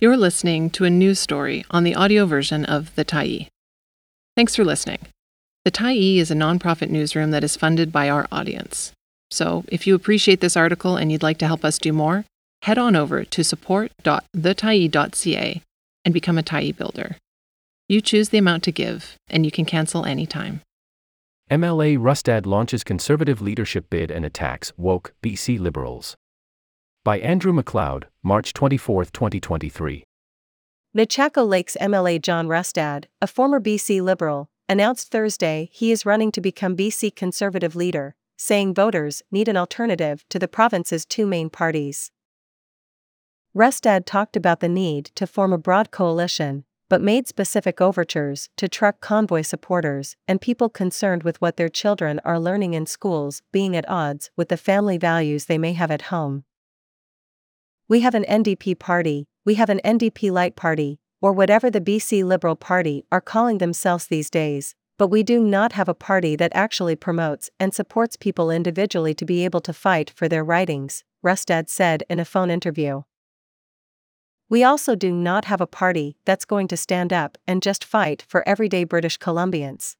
You're listening to a news story on the audio version of The Tyee. Thanks for listening. The Tyee is a nonprofit newsroom that is funded by our audience. So, if you appreciate this article and you'd like to help us do more, head on over to support.thetyee.ca and become a Tyee builder. You choose the amount to give, and you can cancel anytime. MLA Rustad launches conservative leadership bid and attacks woke BC Liberals. By Andrew MacLeod, March 24, 2023. Nechako Lakes MLA John Rustad, a former BC Liberal, announced Thursday he is running to become BC Conservative leader, saying voters need an alternative to the province's two main parties. Rustad talked about the need to form a broad coalition, but made specific overtures to truck convoy supporters and people concerned with what their children are learning in schools being at odds with the family values they may have at home. We have an NDP party, we have an NDP light party, or whatever the BC Liberal Party are calling themselves these days, but we do not have a party that actually promotes and supports people individually to be able to fight for their writings, Rustad said in a phone interview. We also do not have a party that's going to stand up and just fight for everyday British Columbians.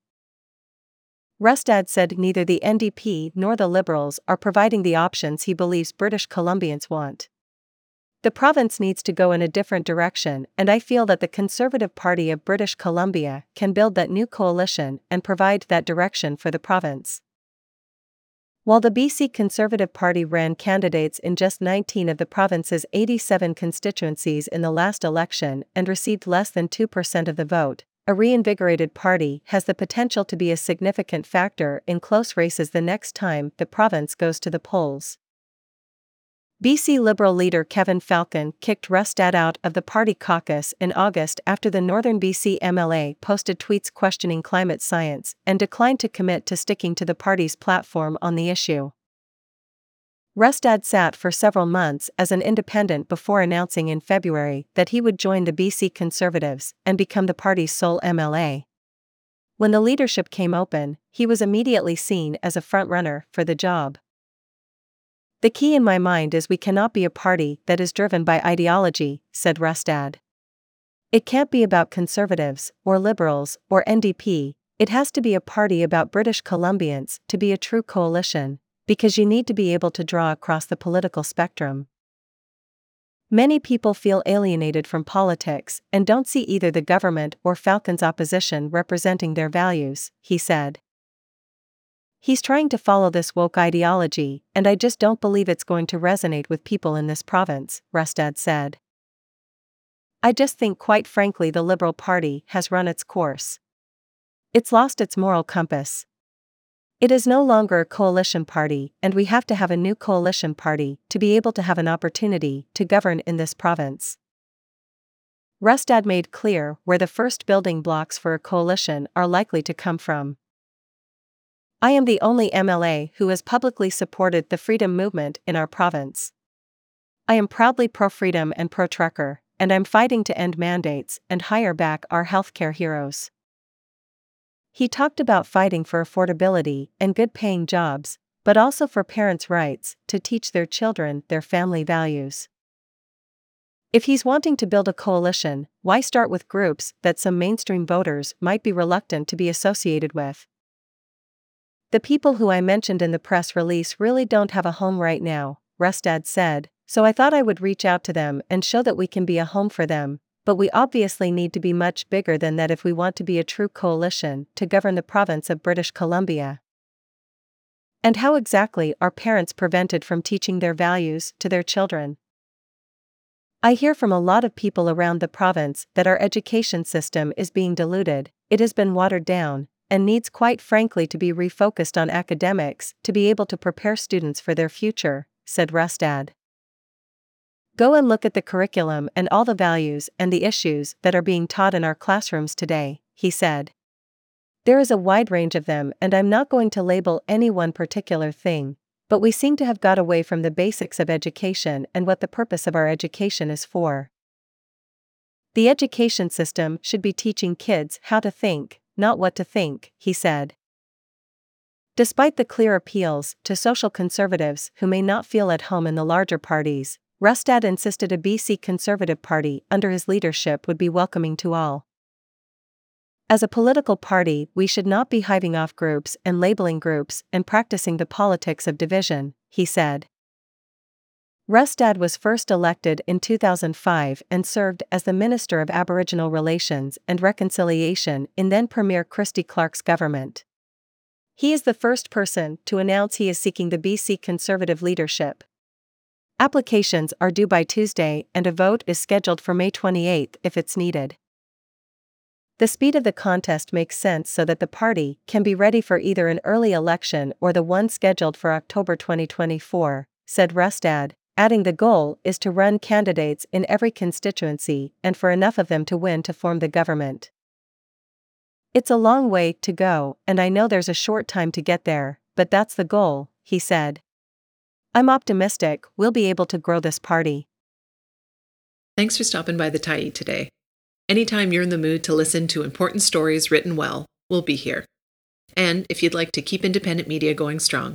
Rustad said neither the NDP nor the Liberals are providing the options he believes British Columbians want. The province needs to go in a different direction, and I feel that the Conservative Party of British Columbia can build that new coalition and provide that direction for the province. While the BC Conservative Party ran candidates in just 19 of the province's 87 constituencies in the last election and received less than 2% of the vote, a reinvigorated party has the potential to be a significant factor in close races the next time the province goes to the polls. BC Liberal leader Kevin Falcon kicked Rustad out of the party caucus in August after the Northern BC MLA posted tweets questioning climate science and declined to commit to sticking to the party's platform on the issue. Rustad sat for several months as an independent before announcing in February that he would join the BC Conservatives and become the party's sole MLA. When the leadership came open, he was immediately seen as a frontrunner for the job. The key in my mind is we cannot be a party that is driven by ideology, said Rustad. It can't be about conservatives, or liberals, or NDP, it has to be a party about British Columbians to be a true coalition, because you need to be able to draw across the political spectrum. Many people feel alienated from politics and don't see either the government or Falcon's opposition representing their values, he said. He's trying to follow this woke ideology, and I just don't believe it's going to resonate with people in this province, Rustad said. I just think, quite frankly, the Liberal Party has run its course. It's lost its moral compass. It is no longer a coalition party, and we have to have a new coalition party to be able to have an opportunity to govern in this province. Rustad made clear where the first building blocks for a coalition are likely to come from. I am the only MLA who has publicly supported the freedom movement in our province. I am proudly pro freedom and pro trucker, and I'm fighting to end mandates and hire back our healthcare heroes. He talked about fighting for affordability and good paying jobs, but also for parents' rights to teach their children their family values. If he's wanting to build a coalition, why start with groups that some mainstream voters might be reluctant to be associated with? The people who I mentioned in the press release really don't have a home right now, Rustad said, so I thought I would reach out to them and show that we can be a home for them, but we obviously need to be much bigger than that if we want to be a true coalition to govern the province of British Columbia. And how exactly are parents prevented from teaching their values to their children? I hear from a lot of people around the province that our education system is being diluted, it has been watered down, and needs quite frankly to be refocused on academics to be able to prepare students for their future, said Rustad. Go and look at the curriculum and all the values and the issues that are being taught in our classrooms today, he said. There is a wide range of them, and I'm not going to label any one particular thing, but we seem to have got away from the basics of education and what the purpose of our education is for. The education system should be teaching kids how to think, not what to think, he said. Despite the clear appeals to social conservatives who may not feel at home in the larger parties, Rustad insisted a BC Conservative Party under his leadership would be welcoming to all. As a political party, we should not be hiving off groups and labeling groups and practicing the politics of division, he said. Rustad was first elected in 2005 and served as the Minister of Aboriginal Relations and Reconciliation in then Premier Christy Clark's government. He is the first person to announce he is seeking the BC Conservative leadership. Applications are due by Tuesday and a vote is scheduled for May 28 if it's needed. The speed of the contest makes sense so that the party can be ready for either an early election or the one scheduled for October 2024, said Rustad, adding the goal is to run candidates in every constituency and for enough of them to win to form the government. It's a long way to go, and I know there's a short time to get there, but that's the goal, he said. I'm optimistic we'll be able to grow this party. Thanks for stopping by the Tyee today. Anytime you're in the mood to listen to important stories written well, we'll be here. And if you'd like to keep independent media going strong,